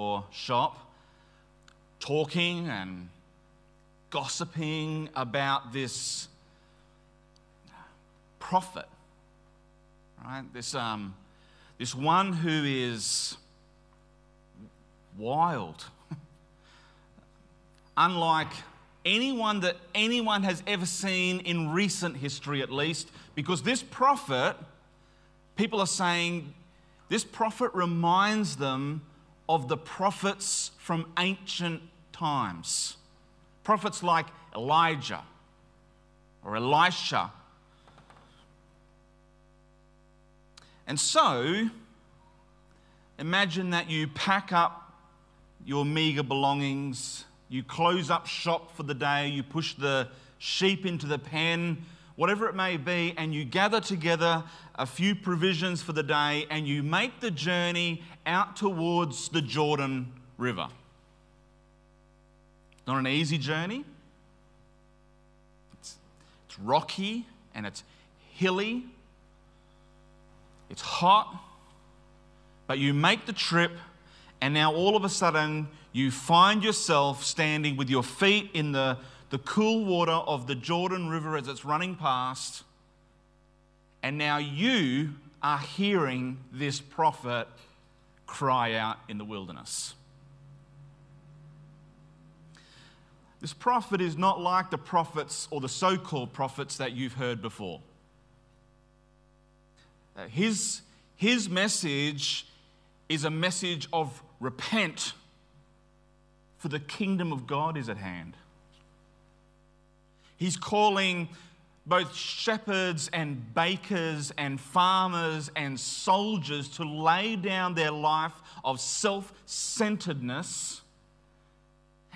or shop talking and gossiping about this prophet, right? This, um, this one who is wild, unlike anyone that anyone has ever seen in recent history, at least, because this prophet, people are saying, this prophet reminds them of the prophets from ancient times. Prophets like Elijah or Elisha. And so, imagine that you pack up your meager belongings, you close up shop for the day, you push the sheep into the pen, whatever it may be, and you gather together a few provisions for the day and you make the journey out towards the Jordan River. Not an easy journey. It's, it's rocky and it's hilly. It's hot. But you make the trip, and now all of a sudden you find yourself standing with your feet in the, the cool water of the Jordan River as it's running past. And now you are hearing this prophet cry out in the wilderness. This prophet is not like the prophets or the so called prophets that you've heard before. Uh, his, his message is a message of repent, for the kingdom of God is at hand. He's calling both shepherds and bakers and farmers and soldiers to lay down their life of self centeredness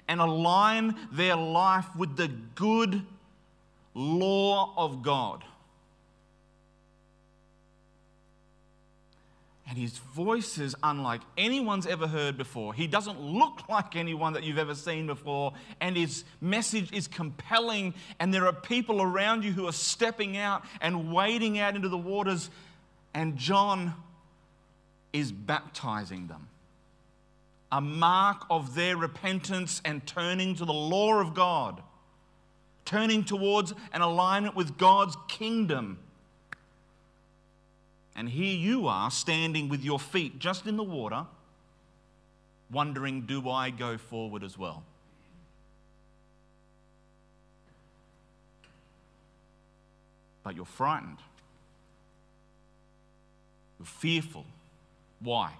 and align their life with the good law of God. And his voice is unlike anyone's ever heard before. He doesn't look like anyone that you've ever seen before. And his message is compelling. And there are people around you who are stepping out and wading out into the waters. And John is baptizing them a mark of their repentance and turning to the law of God, turning towards an alignment with God's kingdom. And here you are standing with your feet just in the water, wondering, do I go forward as well? But you're frightened. You're fearful. Why?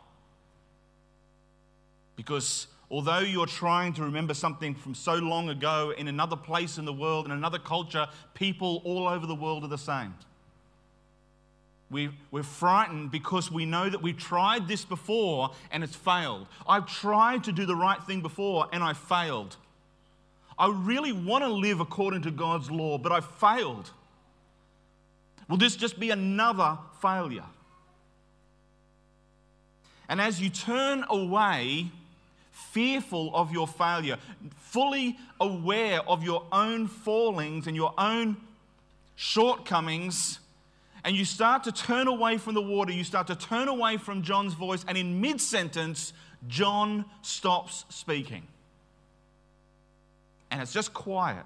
Because although you're trying to remember something from so long ago in another place in the world, in another culture, people all over the world are the same. We, we're frightened because we know that we've tried this before and it's failed. I've tried to do the right thing before and I failed. I really want to live according to God's law, but I failed. Will this just be another failure? And as you turn away, fearful of your failure, fully aware of your own fallings and your own shortcomings, and you start to turn away from the water, you start to turn away from John's voice, and in mid sentence, John stops speaking. And it's just quiet.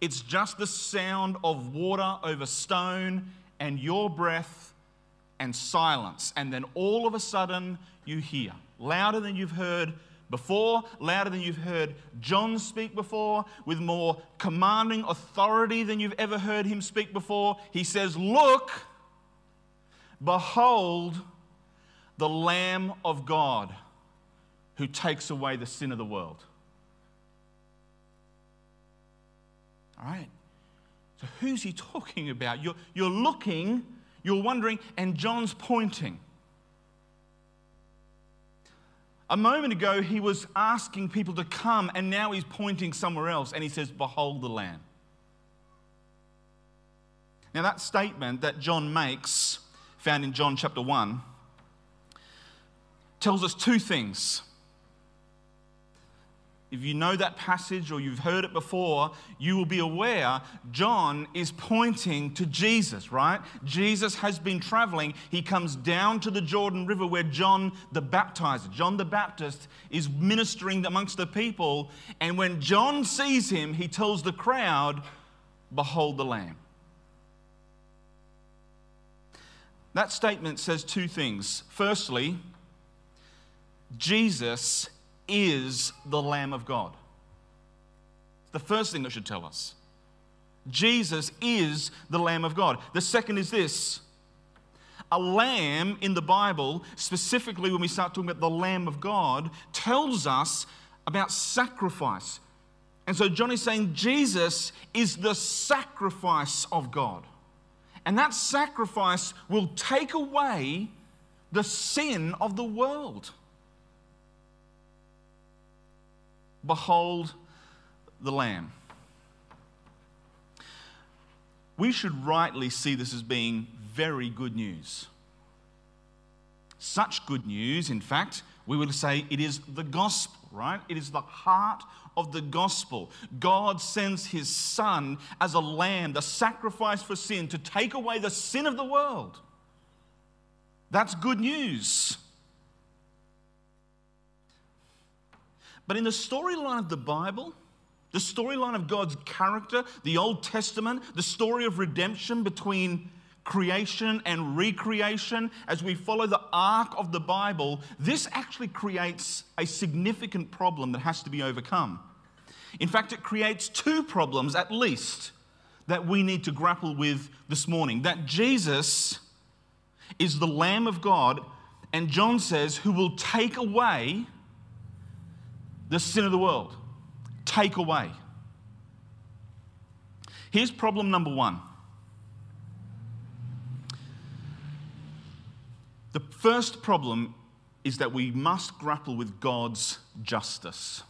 It's just the sound of water over stone and your breath and silence. And then all of a sudden, you hear, louder than you've heard before, louder than you've heard John speak before, with more commanding authority than you've ever heard him speak before. He says, Look, behold the Lamb of God who takes away the sin of the world. All right. So, who's he talking about? You're, you're looking, you're wondering, and John's pointing. A moment ago, he was asking people to come, and now he's pointing somewhere else, and he says, Behold the Lamb. Now, that statement that John makes, found in John chapter 1, tells us two things. If you know that passage or you've heard it before, you will be aware John is pointing to Jesus, right? Jesus has been traveling. He comes down to the Jordan River where John the baptizer, John the Baptist, is ministering amongst the people. And when John sees him, he tells the crowd, Behold the Lamb. That statement says two things. Firstly, Jesus is the Lamb of God. It's the first thing that should tell us. Jesus is the Lamb of God. The second is this a lamb in the Bible, specifically when we start talking about the Lamb of God, tells us about sacrifice. And so John is saying Jesus is the sacrifice of God. And that sacrifice will take away the sin of the world. Behold the Lamb. We should rightly see this as being very good news. Such good news, in fact, we would say it is the gospel, right? It is the heart of the gospel. God sends his son as a lamb, the sacrifice for sin, to take away the sin of the world. That's good news. But in the storyline of the Bible, the storyline of God's character, the Old Testament, the story of redemption between creation and recreation, as we follow the arc of the Bible, this actually creates a significant problem that has to be overcome. In fact, it creates two problems at least that we need to grapple with this morning. That Jesus is the Lamb of God, and John says, who will take away the sin of the world. Take away. Here's problem number one. The first problem is that we must grapple with God's justice.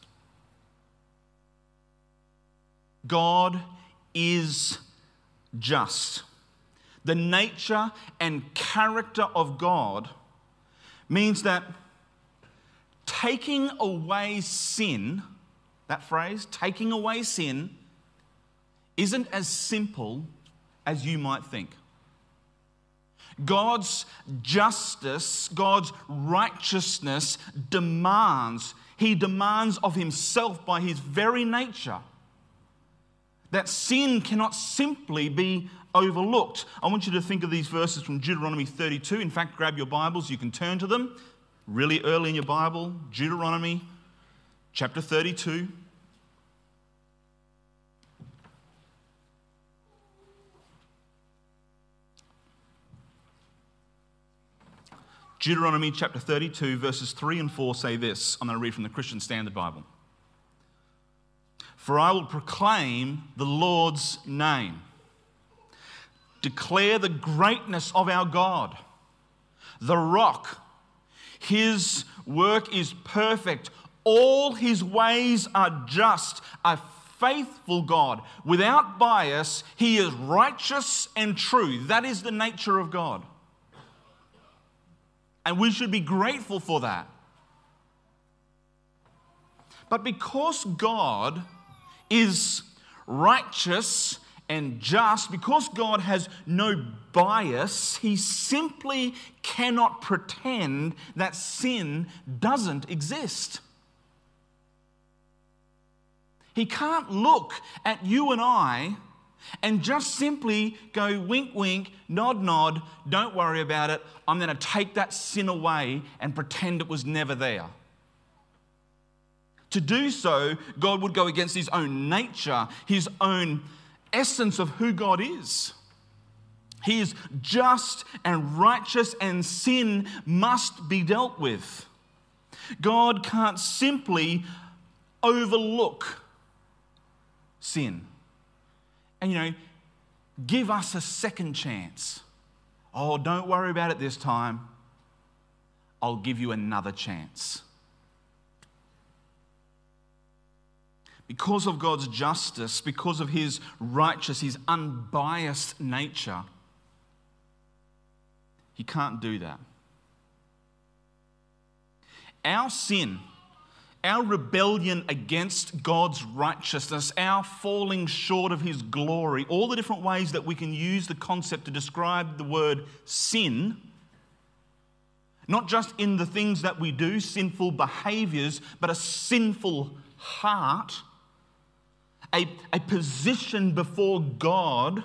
God is just. The nature and character of God means that taking away sin, that phrase, taking away sin, isn't as simple as you might think. God's justice, God's righteousness demands, He demands of Himself by His very nature that sin cannot simply be overlooked. I want you to think of these verses from Deuteronomy 32. In fact, grab your Bibles, you can turn to them really early in your Bible, Deuteronomy chapter 32. Deuteronomy chapter 32, verses 3 and 4 say this. I'm going to read from the Christian Standard Bible. For I will proclaim the Lord's name, declare the greatness of our God, the rock his work is perfect. All his ways are just. A faithful God. Without bias, he is righteous and true. That is the nature of God. And we should be grateful for that. But because God is righteous and just, because God has no bias, he simply cannot pretend that sin doesn't exist. He can't look at you and I and just simply go wink, wink, nod, nod, don't worry about it. I'm going to take that sin away and pretend it was never there. To do so, God would go against his own nature, his own essence of who God is. He is just and righteous, and sin must be dealt with. God can't simply overlook sin and, you know, give us a second chance. Oh, don't worry about it this time. I'll give you another chance. because of God's justice, because of his righteous, his unbiased nature, he can't do that. Our sin our rebellion against God's righteousness, our falling short of His glory, all the different ways that we can use the concept to describe the word sin, not just in the things that we do, sinful behaviors, but a sinful heart, a, a position before God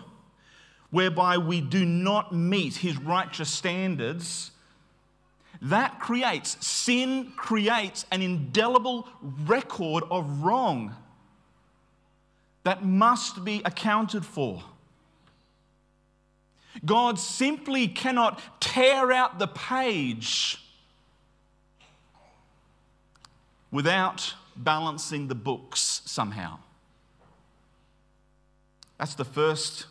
whereby we do not meet His righteous standards that creates, sin creates an indelible record of wrong that must be accounted for. God simply cannot tear out the page without balancing the books somehow. That's the first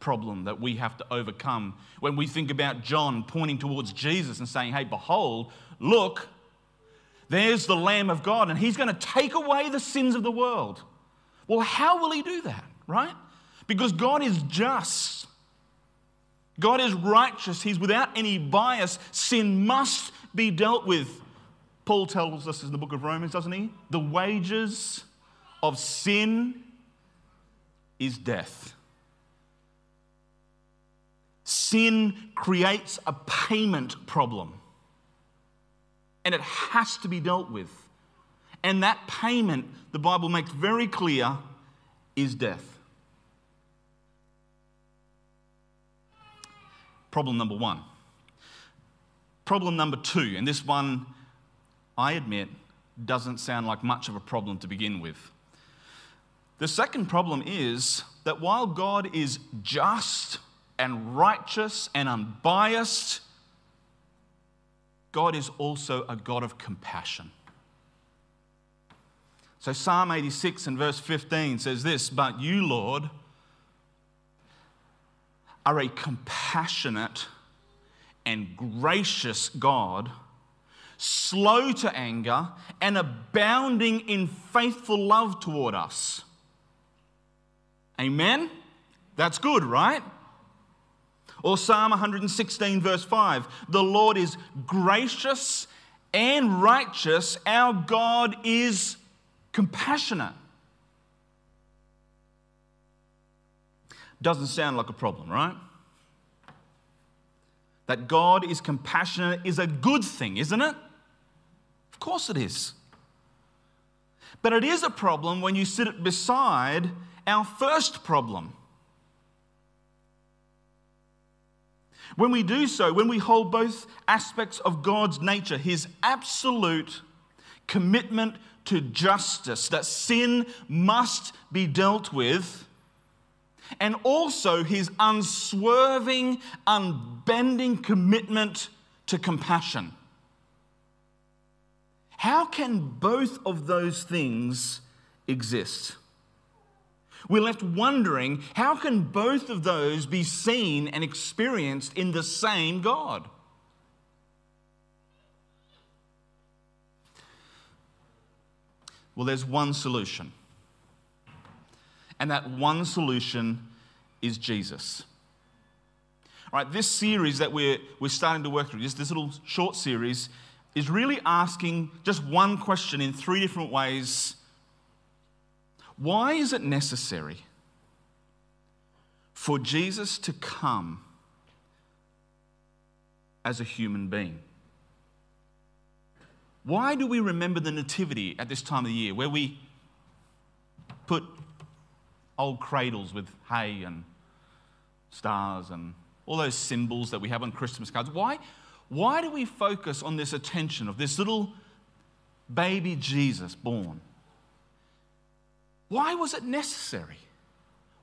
problem that we have to overcome when we think about John pointing towards Jesus and saying, Hey, behold, look, there's the Lamb of God, and he's going to take away the sins of the world. Well, how will he do that, right? Because God is just. God is righteous. He's without any bias. Sin must be dealt with. Paul tells us in the book of Romans, doesn't he? The wages of sin is death. Sin creates a payment problem. And it has to be dealt with. And that payment, the Bible makes very clear, is death. Problem number one. Problem number two, and this one, I admit, doesn't sound like much of a problem to begin with. The second problem is that while God is just and righteous and unbiased, God is also a God of compassion. So, Psalm 86 and verse 15 says this But you, Lord, are a compassionate and gracious God, slow to anger and abounding in faithful love toward us. Amen? That's good, right? Or Psalm 116, verse 5 The Lord is gracious and righteous, our God is compassionate. Doesn't sound like a problem, right? That God is compassionate is a good thing, isn't it? Of course it is. But it is a problem when you sit it beside our first problem When we do so, when we hold both aspects of God's nature, his absolute commitment to justice, that sin must be dealt with, and also his unswerving, unbending commitment to compassion. How can both of those things exist? We're left wondering how can both of those be seen and experienced in the same God? Well, there's one solution. And that one solution is Jesus. All right, this series that we're, we're starting to work through, just this little short series, is really asking just one question in three different ways why is it necessary for Jesus to come as a human being? Why do we remember the Nativity at this time of the year where we put old cradles with hay and stars and all those symbols that we have on Christmas cards? Why, why do we focus on this attention of this little baby Jesus born? Why was it necessary?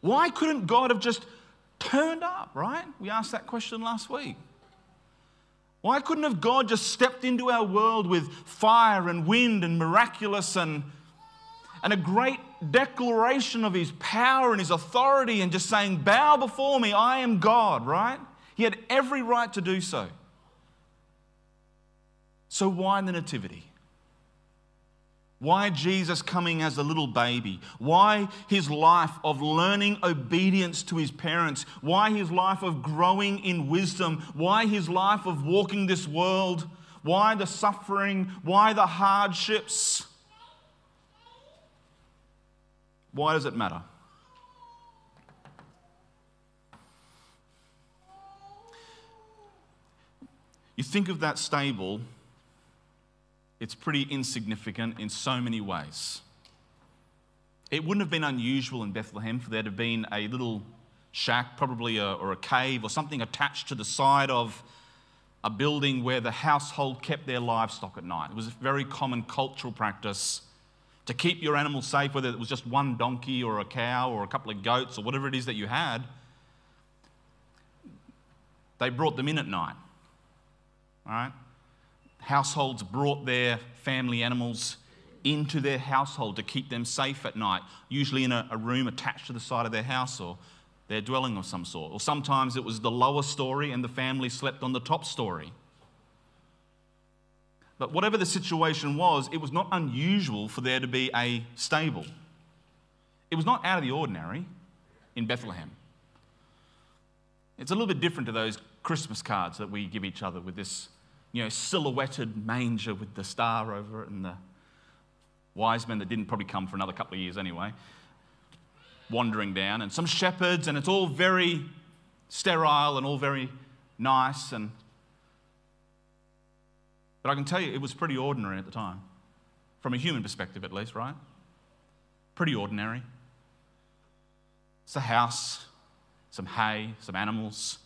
Why couldn't God have just turned up, right? We asked that question last week. Why couldn't have God just stepped into our world with fire and wind and miraculous and, and a great declaration of his power and his authority and just saying, Bow before me, I am God, right? He had every right to do so. So, why the Nativity? Why Jesus coming as a little baby? Why his life of learning obedience to his parents? Why his life of growing in wisdom? Why his life of walking this world? Why the suffering? Why the hardships? Why does it matter? You think of that stable it's pretty insignificant in so many ways. It wouldn't have been unusual in Bethlehem for there to have been a little shack, probably a, or a cave or something attached to the side of a building where the household kept their livestock at night. It was a very common cultural practice to keep your animals safe, whether it was just one donkey or a cow or a couple of goats or whatever it is that you had. They brought them in at night. All right? Households brought their family animals into their household to keep them safe at night, usually in a, a room attached to the side of their house or their dwelling of some sort. Or sometimes it was the lower story and the family slept on the top story. But whatever the situation was, it was not unusual for there to be a stable. It was not out of the ordinary in Bethlehem. It's a little bit different to those Christmas cards that we give each other with this, you know, silhouetted manger with the star over it and the wise men that didn't probably come for another couple of years anyway wandering down, and some shepherds, and it's all very sterile and all very nice. And but I can tell you, it was pretty ordinary at the time, from a human perspective at least, right? Pretty ordinary. It's a house, some hay, some animals,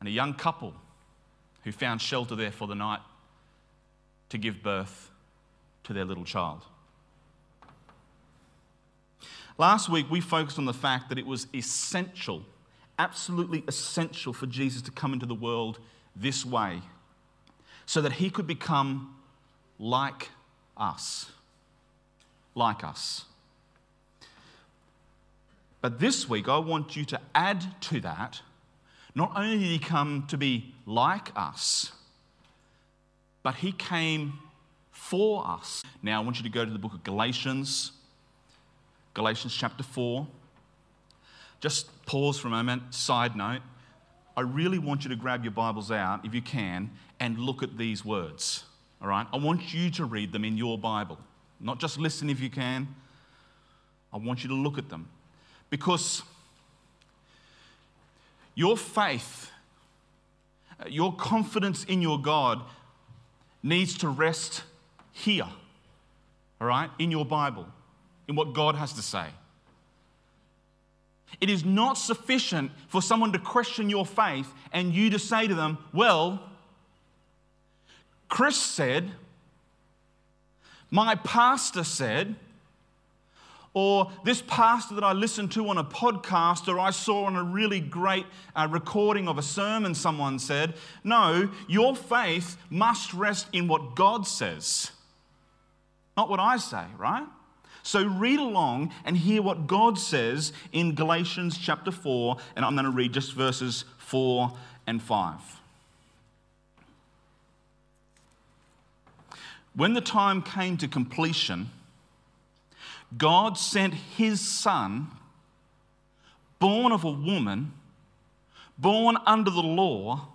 and a young couple who found shelter there for the night to give birth to their little child. Last week, we focused on the fact that it was essential, absolutely essential for Jesus to come into the world this way so that he could become like us. Like us. But this week, I want you to add to that not only did he come to be like us, but he came for us. Now, I want you to go to the book of Galatians. Galatians chapter 4. Just pause for a moment, side note. I really want you to grab your Bibles out, if you can, and look at these words. All right? I want you to read them in your Bible. Not just listen if you can. I want you to look at them. Because your faith, uh, your confidence in your God needs to rest here, all right, in your Bible in what God has to say. It is not sufficient for someone to question your faith and you to say to them, Well, Chris said, my pastor said, or this pastor that I listened to on a podcast or I saw on a really great uh, recording of a sermon someone said. No, your faith must rest in what God says, not what I say, right? So read along and hear what God says in Galatians chapter 4, and I'm going to read just verses 4 and 5. When the time came to completion, God sent his son, born of a woman, born under the law,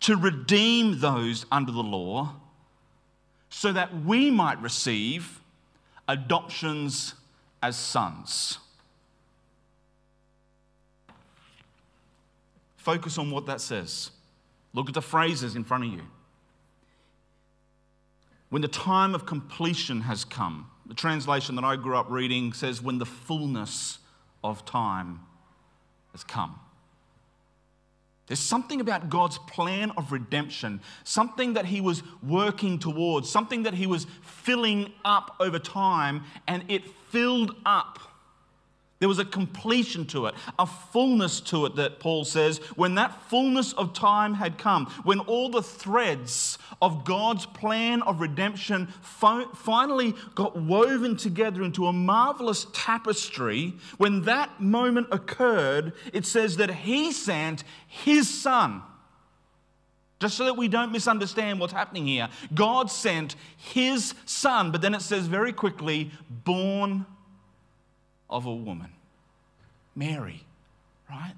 to redeem those under the law, so that we might receive adoptions as sons. Focus on what that says. Look at the phrases in front of you. When the time of completion has come, the translation that I grew up reading says, when the fullness of time has come. There's something about God's plan of redemption, something that He was working towards, something that He was filling up over time, and it filled up there was a completion to it, a fullness to it that Paul says, when that fullness of time had come, when all the threads of God's plan of redemption finally got woven together into a marvelous tapestry, when that moment occurred, it says that he sent his son. Just so that we don't misunderstand what's happening here, God sent his son, but then it says very quickly, born of a woman. Mary, right?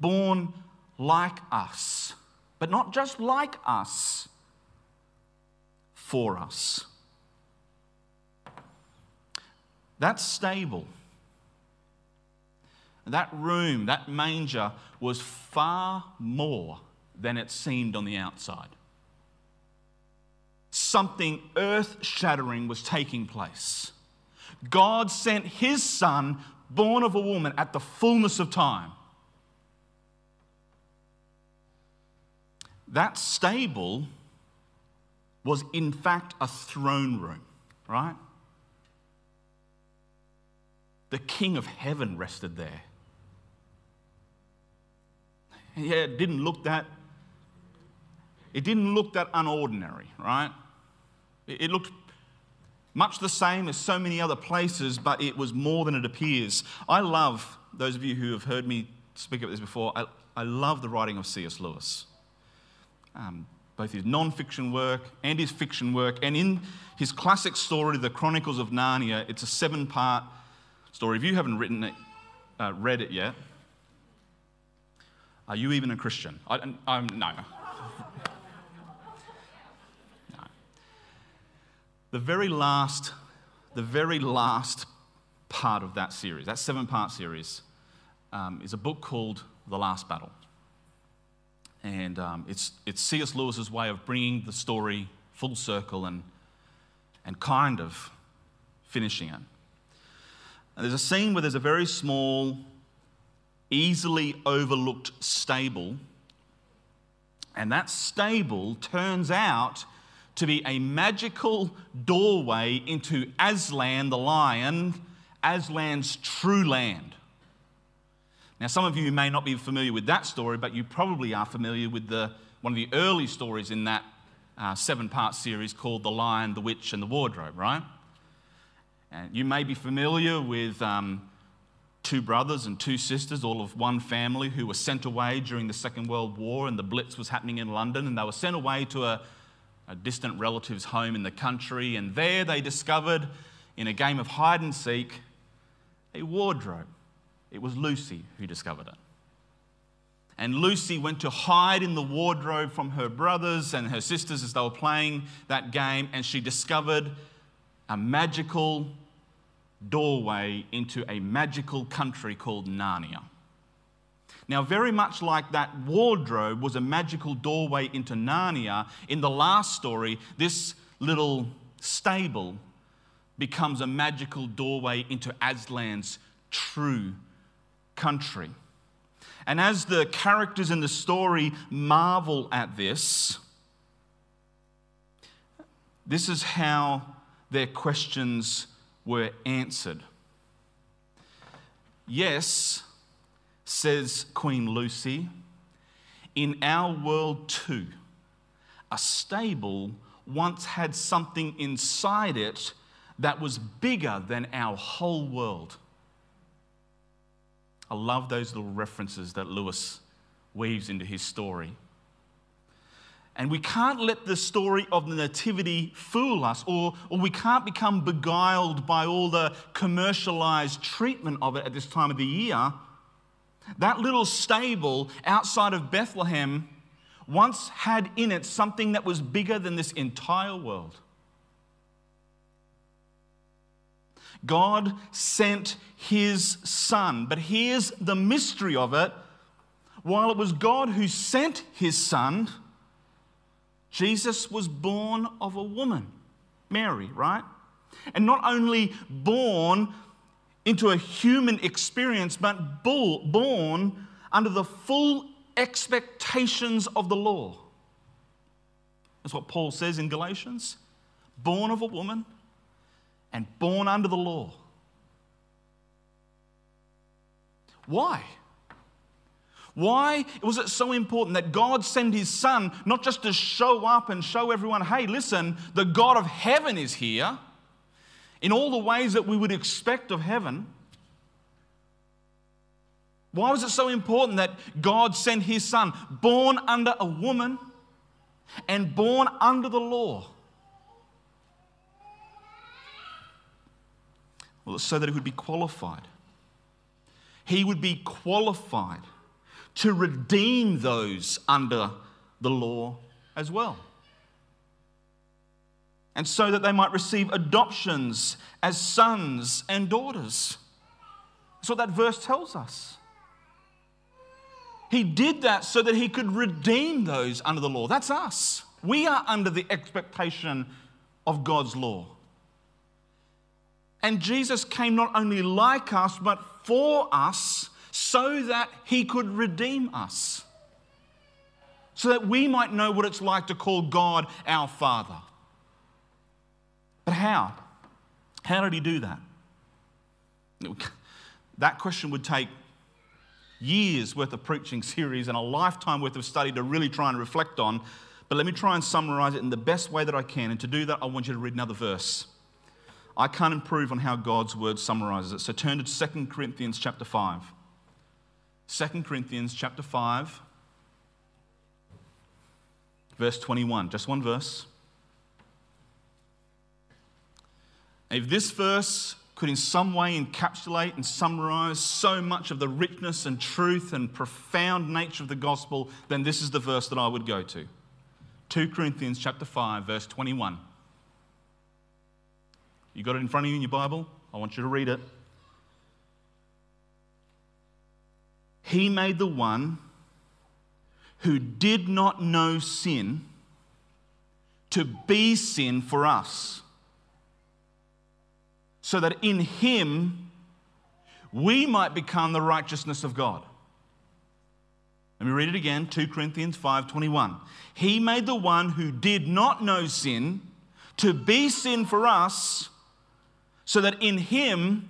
Born like us, but not just like us, for us. That stable, that room, that manger was far more than it seemed on the outside. Something earth shattering was taking place. God sent his son, born of a woman, at the fullness of time. That stable was, in fact, a throne room, right? The King of Heaven rested there. Yeah, it didn't look that it didn't look that unordinary, right? It looked much the same as so many other places, but it was more than it appears. I love, those of you who have heard me speak about this before, I, I love the writing of C.S. Lewis. Um, both his non fiction work and his fiction work. And in his classic story, The Chronicles of Narnia, it's a seven part story. If you haven't written it, uh, read it yet, are you even a Christian? I, I'm, no. The very last, the very last part of that series, that seven part series, um, is a book called The Last Battle. And um, it's, it's C.S. Lewis's way of bringing the story full circle and, and kind of finishing it. And there's a scene where there's a very small easily overlooked stable. And that stable turns out to be a magical doorway into Aslan the lion, Aslan's true land. Now, some of you may not be familiar with that story, but you probably are familiar with the, one of the early stories in that uh, seven part series called The Lion, the Witch, and the Wardrobe, right? And you may be familiar with um, two brothers and two sisters, all of one family, who were sent away during the Second World War and the Blitz was happening in London. And they were sent away to a, a distant relative's home in the country. And there they discovered, in a game of hide and seek, a wardrobe. It was Lucy who discovered it. And Lucy went to hide in the wardrobe from her brothers and her sisters as they were playing that game, and she discovered a magical doorway into a magical country called Narnia. Now, very much like that wardrobe was a magical doorway into Narnia, in the last story, this little stable becomes a magical doorway into Aslan's true country. And as the characters in the story marvel at this, this is how their questions were answered. Yes, says Queen Lucy, in our world too, a stable once had something inside it that was bigger than our whole world. I love those little references that Lewis weaves into his story. And we can't let the story of the Nativity fool us, or, or we can't become beguiled by all the commercialized treatment of it at this time of the year. That little stable outside of Bethlehem once had in it something that was bigger than this entire world. God sent his son. But here's the mystery of it. While it was God who sent his son, Jesus was born of a woman, Mary, right? And not only born into a human experience, but born under the full expectations of the law. That's what Paul says in Galatians born of a woman and born under the law. Why? Why was it so important that God send his son not just to show up and show everyone, hey, listen, the God of heaven is here in all the ways that we would expect of heaven? Why was it so important that God sent his son, born under a woman and born under the law? Well, so that he would be qualified. He would be qualified to redeem those under the law as well. And so that they might receive adoptions as sons and daughters. That's what that verse tells us. He did that so that he could redeem those under the law. That's us. We are under the expectation of God's law. And Jesus came not only like us, but for us, so that he could redeem us. So that we might know what it's like to call God our Father. But how? How did he do that? That question would take years worth of preaching series and a lifetime worth of study to really try and reflect on. But let me try and summarize it in the best way that I can. And to do that, I want you to read another verse. I can't improve on how God's word summarizes it. So turn to 2 Corinthians chapter 5. 2 Corinthians chapter 5, verse 21. Just one verse. If this verse could in some way encapsulate and summarize so much of the richness and truth and profound nature of the gospel, then this is the verse that I would go to. 2 Corinthians chapter 5 verse 21. You got it in front of you in your Bible? I want you to read it. He made the one who did not know sin to be sin for us so that in him we might become the righteousness of God. Let me read it again, 2 Corinthians 5:21. He made the one who did not know sin to be sin for us so that in him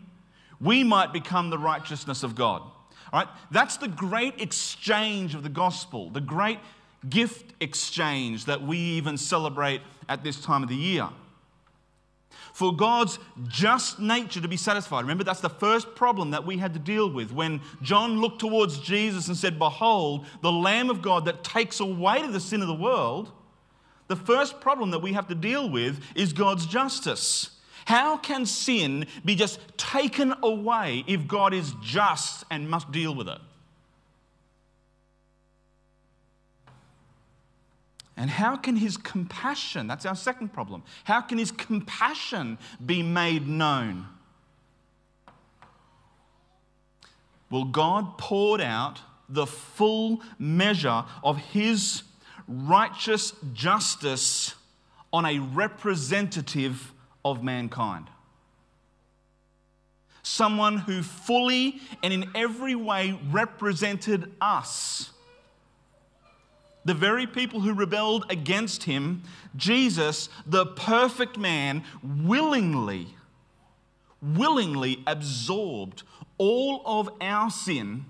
we might become the righteousness of God. All right? That's the great exchange of the gospel, the great gift exchange that we even celebrate at this time of the year for God's just nature to be satisfied. Remember, that's the first problem that we had to deal with when John looked towards Jesus and said, Behold, the Lamb of God that takes away the sin of the world. The first problem that we have to deal with is God's justice. How can sin be just taken away if God is just and must deal with it? And how can his compassion, that's our second problem, how can his compassion be made known? Well, God poured out the full measure of his righteous justice on a representative of mankind. Someone who fully and in every way represented us the very people who rebelled against him, Jesus, the perfect man, willingly, willingly absorbed all of our sin,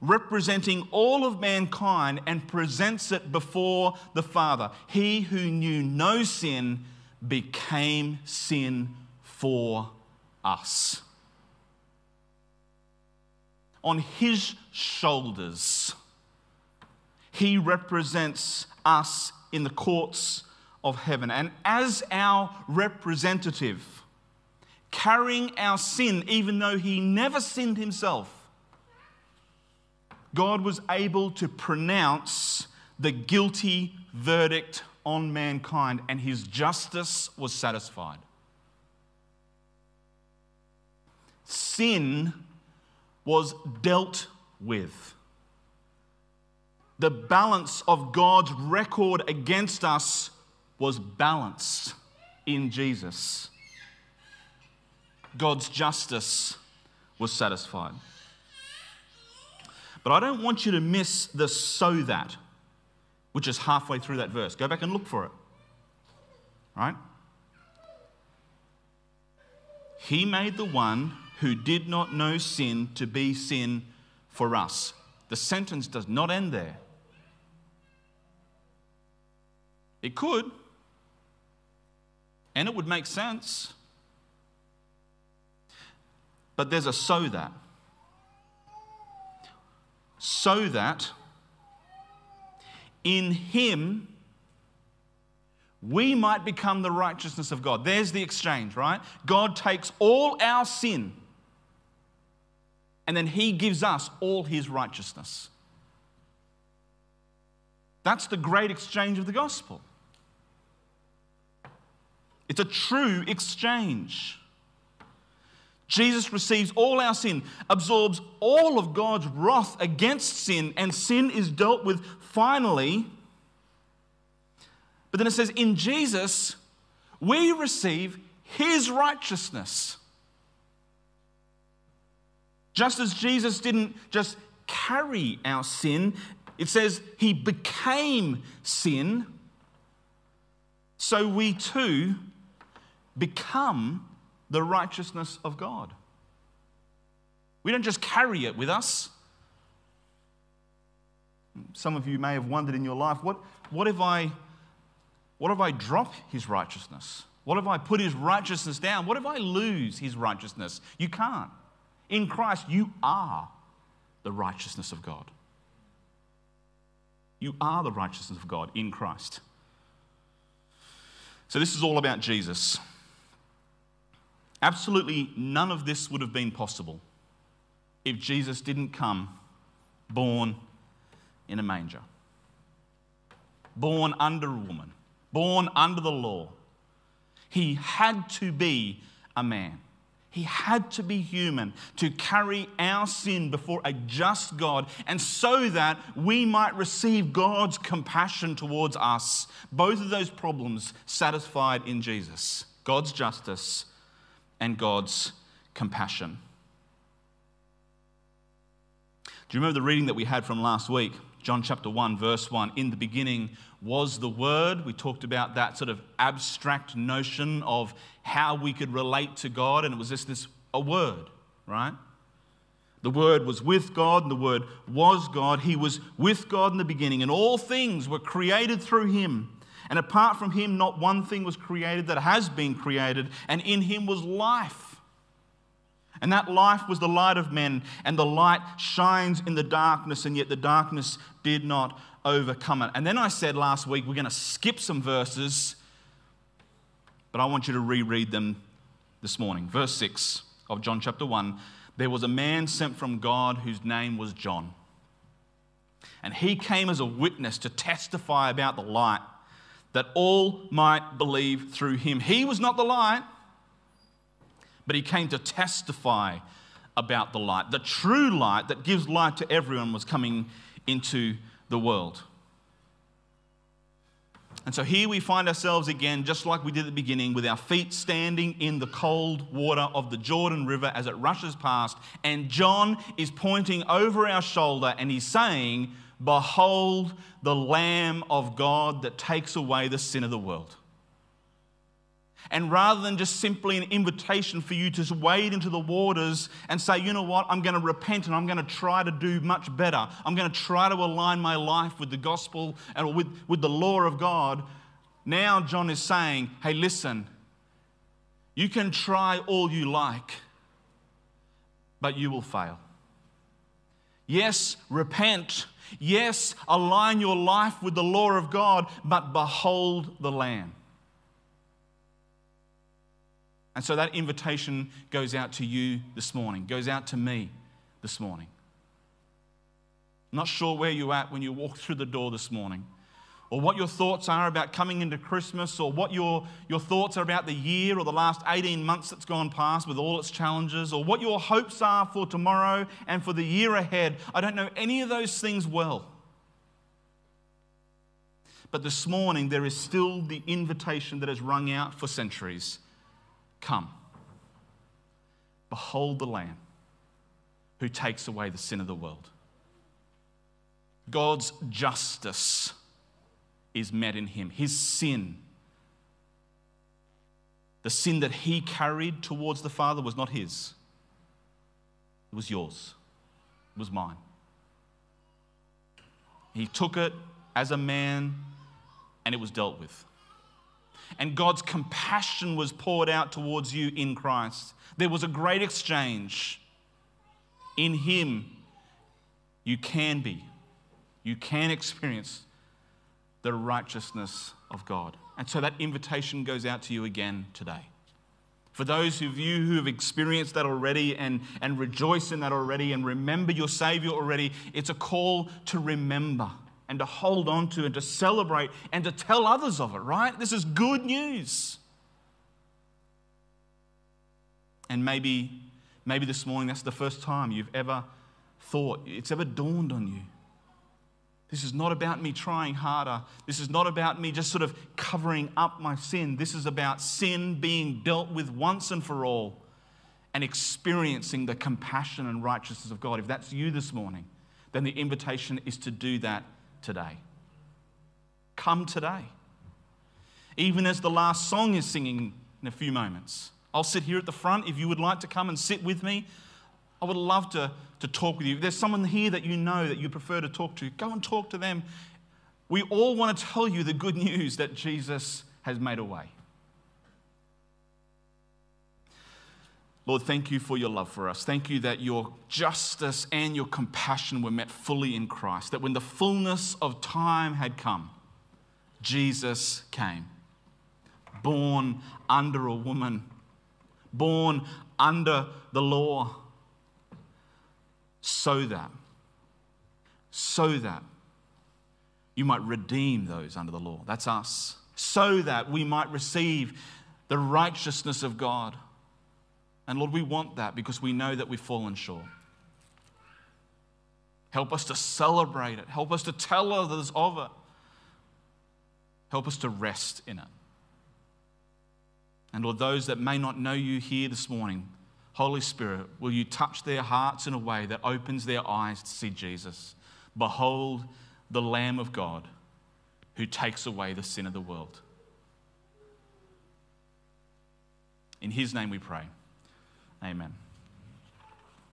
representing all of mankind, and presents it before the Father. He who knew no sin became sin for us. On his shoulders he represents us in the courts of heaven. And as our representative, carrying our sin, even though he never sinned himself, God was able to pronounce the guilty verdict on mankind, and his justice was satisfied. Sin was dealt with the balance of God's record against us was balanced in Jesus. God's justice was satisfied. But I don't want you to miss the so that, which is halfway through that verse. Go back and look for it. Right? He made the one who did not know sin to be sin for us. The sentence does not end there. It could, and it would make sense. But there's a so that. So that in Him we might become the righteousness of God. There's the exchange, right? God takes all our sin and then He gives us all His righteousness. That's the great exchange of the gospel. It's a true exchange. Jesus receives all our sin, absorbs all of God's wrath against sin, and sin is dealt with finally. But then it says, in Jesus, we receive his righteousness. Just as Jesus didn't just carry our sin, it says he became sin, so we too become the righteousness of God. We don't just carry it with us. Some of you may have wondered in your life, what, what if I what if I drop his righteousness? What if I put his righteousness down? What if I lose his righteousness? You can't. In Christ, you are the righteousness of God. You are the righteousness of God in Christ. So, this is all about Jesus. Absolutely none of this would have been possible if Jesus didn't come born in a manger, born under a woman, born under the law. He had to be a man. He had to be human to carry our sin before a just God, and so that we might receive God's compassion towards us. Both of those problems satisfied in Jesus God's justice and God's compassion. Do you remember the reading that we had from last week? John chapter 1, verse 1. In the beginning was the Word. We talked about that sort of abstract notion of how we could relate to God, and it was just this a word, right? The Word was with God, and the Word was God. He was with God in the beginning, and all things were created through Him. And apart from him, not one thing was created that has been created, and in him was life. And that life was the light of men, and the light shines in the darkness, and yet the darkness did not overcome it. And then I said last week, we're going to skip some verses, but I want you to reread them this morning. Verse 6 of John chapter 1 There was a man sent from God whose name was John. And he came as a witness to testify about the light that all might believe through him. He was not the light, but he came to testify about the light. The true light that gives light to everyone was coming into the world. And so here we find ourselves again, just like we did at the beginning, with our feet standing in the cold water of the Jordan River as it rushes past. And John is pointing over our shoulder and he's saying, Behold the Lamb of God that takes away the sin of the world. And rather than just simply an invitation for you to wade into the waters and say, you know what, I'm going to repent and I'm going to try to do much better. I'm going to try to align my life with the gospel and with, with the law of God. Now, John is saying, hey, listen, you can try all you like, but you will fail. Yes, repent Yes, align your life with the law of God, but behold the Lamb. And so that invitation goes out to you this morning, goes out to me this morning. not sure where you're at when you walk through the door this morning or what your thoughts are about coming into Christmas, or what your, your thoughts are about the year or the last 18 months that's gone past with all its challenges, or what your hopes are for tomorrow and for the year ahead. I don't know any of those things well. But this morning, there is still the invitation that has rung out for centuries Come, behold the Lamb who takes away the sin of the world. God's justice is met in him. His sin, the sin that he carried towards the Father, was not his, it was yours, it was mine. He took it as a man and it was dealt with. And God's compassion was poured out towards you in Christ. There was a great exchange. In Him, you can be, you can experience the righteousness of God. And so that invitation goes out to you again today. For those of you who have experienced that already and, and rejoice in that already and remember your Savior already, it's a call to remember and to hold on to and to celebrate and to tell others of it, right? This is good news. And maybe, maybe this morning that's the first time you've ever thought, it's ever dawned on you. This is not about me trying harder. This is not about me just sort of covering up my sin. This is about sin being dealt with once and for all and experiencing the compassion and righteousness of God. If that's you this morning, then the invitation is to do that today. Come today. Even as the last song is singing in a few moments. I'll sit here at the front. If you would like to come and sit with me, I would love to, to talk with you. If there's someone here that you know that you prefer to talk to, go and talk to them. We all want to tell you the good news that Jesus has made a way. Lord, thank you for your love for us. Thank you that your justice and your compassion were met fully in Christ. That when the fullness of time had come, Jesus came, born under a woman, born under the law, so that, so that you might redeem those under the law. That's us. So that we might receive the righteousness of God and Lord, we want that because we know that we've fallen short. Help us to celebrate it. Help us to tell others of it. Help us to rest in it. And Lord, those that may not know you here this morning, Holy Spirit, will you touch their hearts in a way that opens their eyes to see Jesus? Behold the Lamb of God who takes away the sin of the world. In his name we pray. Amen.